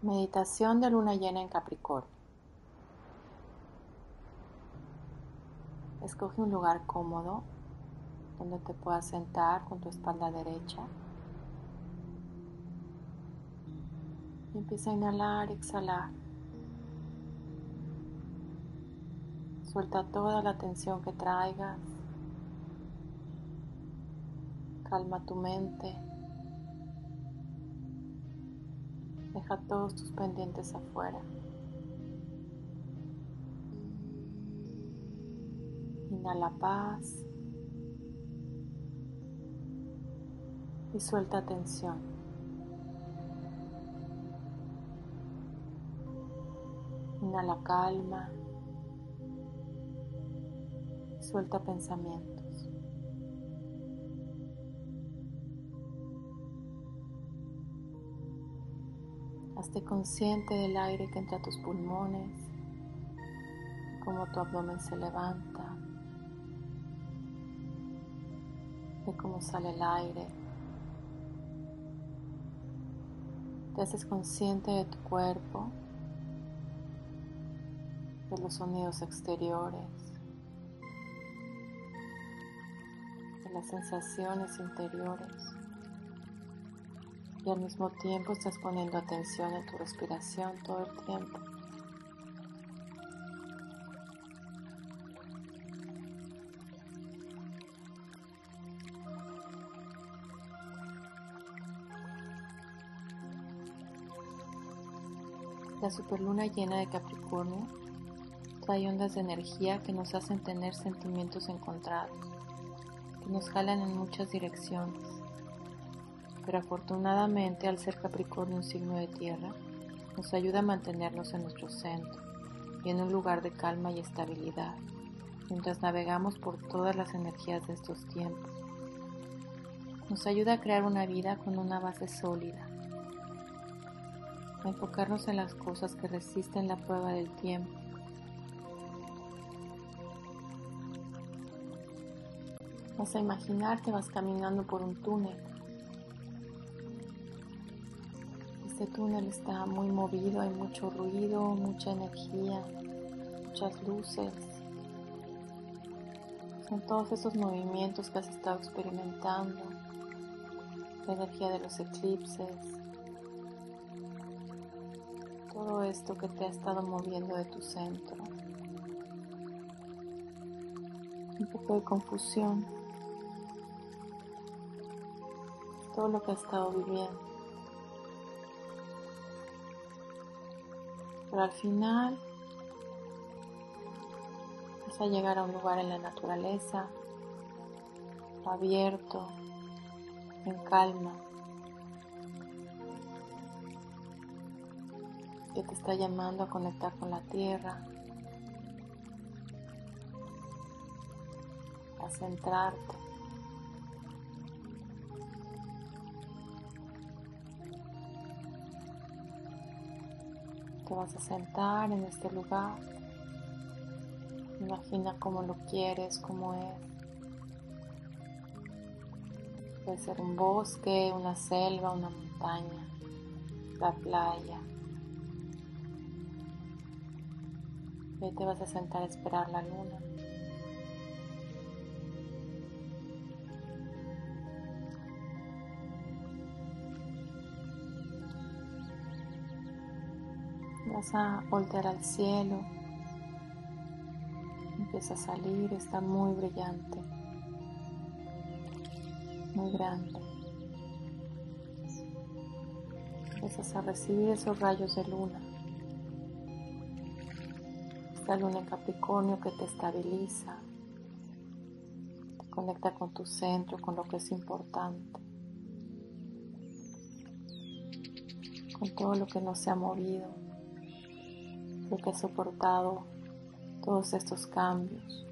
Meditación de luna llena en Capricornio. Escoge un lugar cómodo donde te puedas sentar con tu espalda derecha. Y empieza a inhalar exhalar. Suelta toda la tensión que traigas. Calma tu mente. Deja todos tus pendientes afuera. Inhala paz y suelta tensión. Inhala calma y suelta pensamientos. Hazte consciente del aire que entra a tus pulmones, cómo tu abdomen se levanta, de cómo sale el aire. Te haces consciente de tu cuerpo, de los sonidos exteriores, de las sensaciones interiores y al mismo tiempo estás poniendo atención en tu respiración todo el tiempo. La superluna llena de Capricornio trae ondas de energía que nos hacen tener sentimientos encontrados, que nos jalan en muchas direcciones pero afortunadamente al ser Capricornio un signo de tierra, nos ayuda a mantenernos en nuestro centro y en un lugar de calma y estabilidad, mientras navegamos por todas las energías de estos tiempos. Nos ayuda a crear una vida con una base sólida, a enfocarnos en las cosas que resisten la prueba del tiempo. Vas a imaginar que vas caminando por un túnel Este túnel está muy movido, hay mucho ruido, mucha energía, muchas luces. Son todos esos movimientos que has estado experimentando, la energía de los eclipses, todo esto que te ha estado moviendo de tu centro. Un poco de confusión, todo lo que has estado viviendo. Pero al final vas a llegar a un lugar en la naturaleza, abierto, en calma, que te está llamando a conectar con la tierra, a centrarte. Te vas a sentar en este lugar. Imagina cómo lo quieres, cómo es. Puede ser un bosque, una selva, una montaña, la playa. Y te vas a sentar a esperar la luna. Vas a voltear al cielo. Empieza a salir, está muy brillante, muy grande. Empiezas a recibir esos rayos de luna. Esta luna en Capricornio que te estabiliza, te conecta con tu centro, con lo que es importante, con todo lo que no se ha movido que ha soportado todos estos cambios.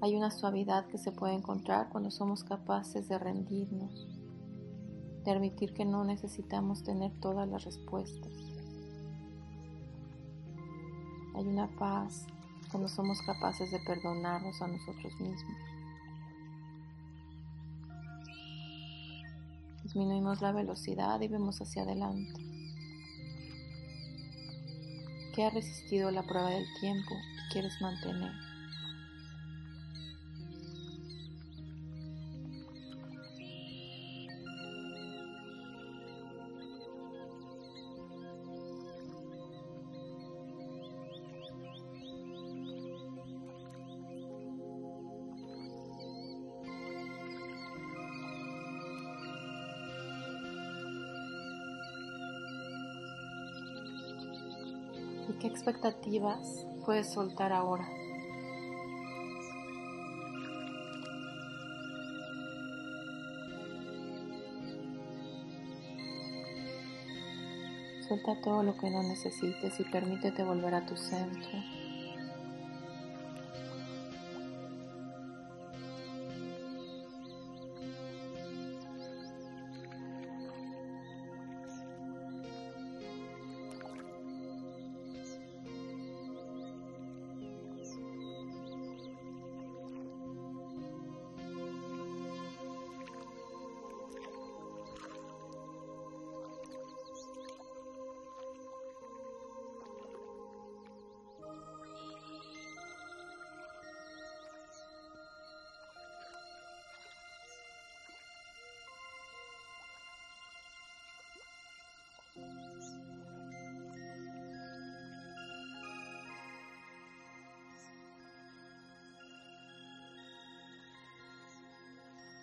Hay una suavidad que se puede encontrar cuando somos capaces de rendirnos, de admitir que no necesitamos tener todas las respuestas. Hay una paz cuando somos capaces de perdonarnos a nosotros mismos. Disminuimos la velocidad y vemos hacia adelante. ¿Qué ha resistido la prueba del tiempo y quieres mantener? Qué expectativas puedes soltar ahora? Suelta todo lo que no necesites y permítete volver a tu centro.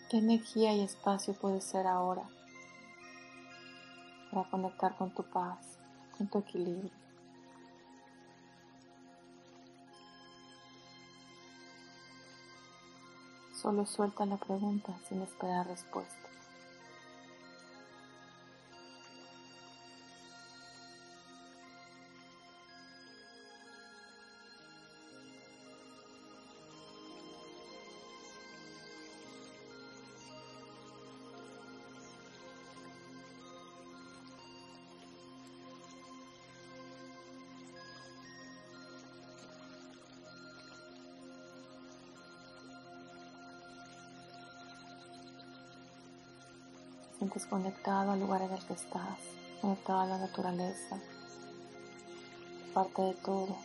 ¿Qué energía y espacio puede ser ahora para conectar con tu paz, con tu equilibrio? Solo suelta la pregunta sin esperar respuesta. Sientes conectado al lugar en el que estás, conectado a la naturaleza, parte de todo.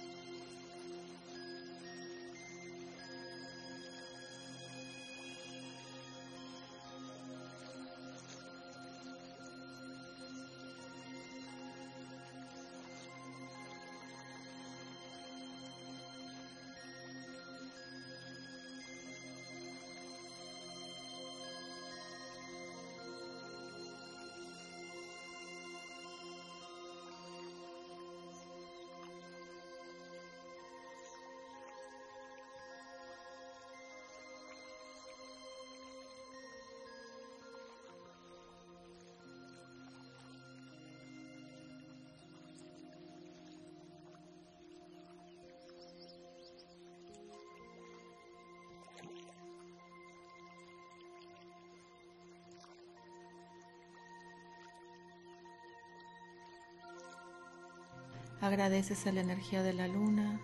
Agradeces a la energía de la luna.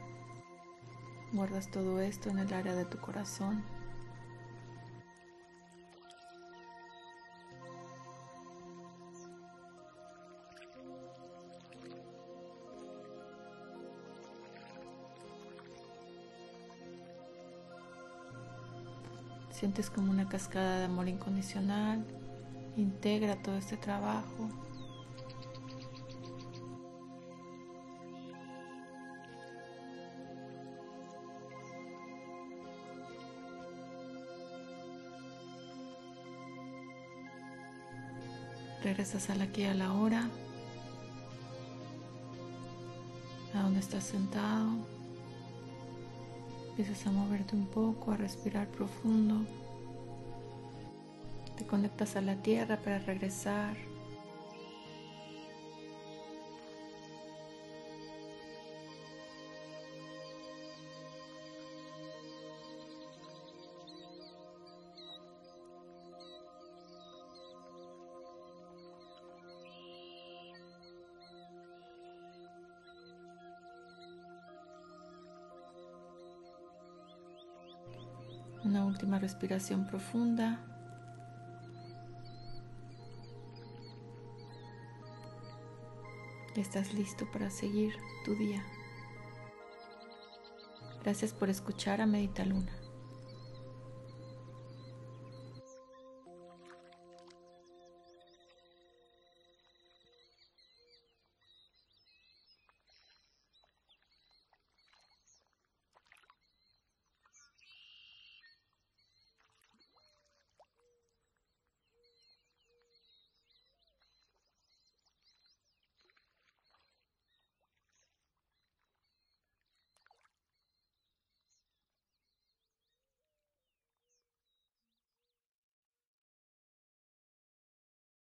Guardas todo esto en el área de tu corazón. Sientes como una cascada de amor incondicional. Integra todo este trabajo. Regresas al aquí a la hora, a donde estás sentado. Empiezas a moverte un poco, a respirar profundo. Te conectas a la tierra para regresar. Una última respiración profunda. Estás listo para seguir tu día. Gracias por escuchar a Medita Luna.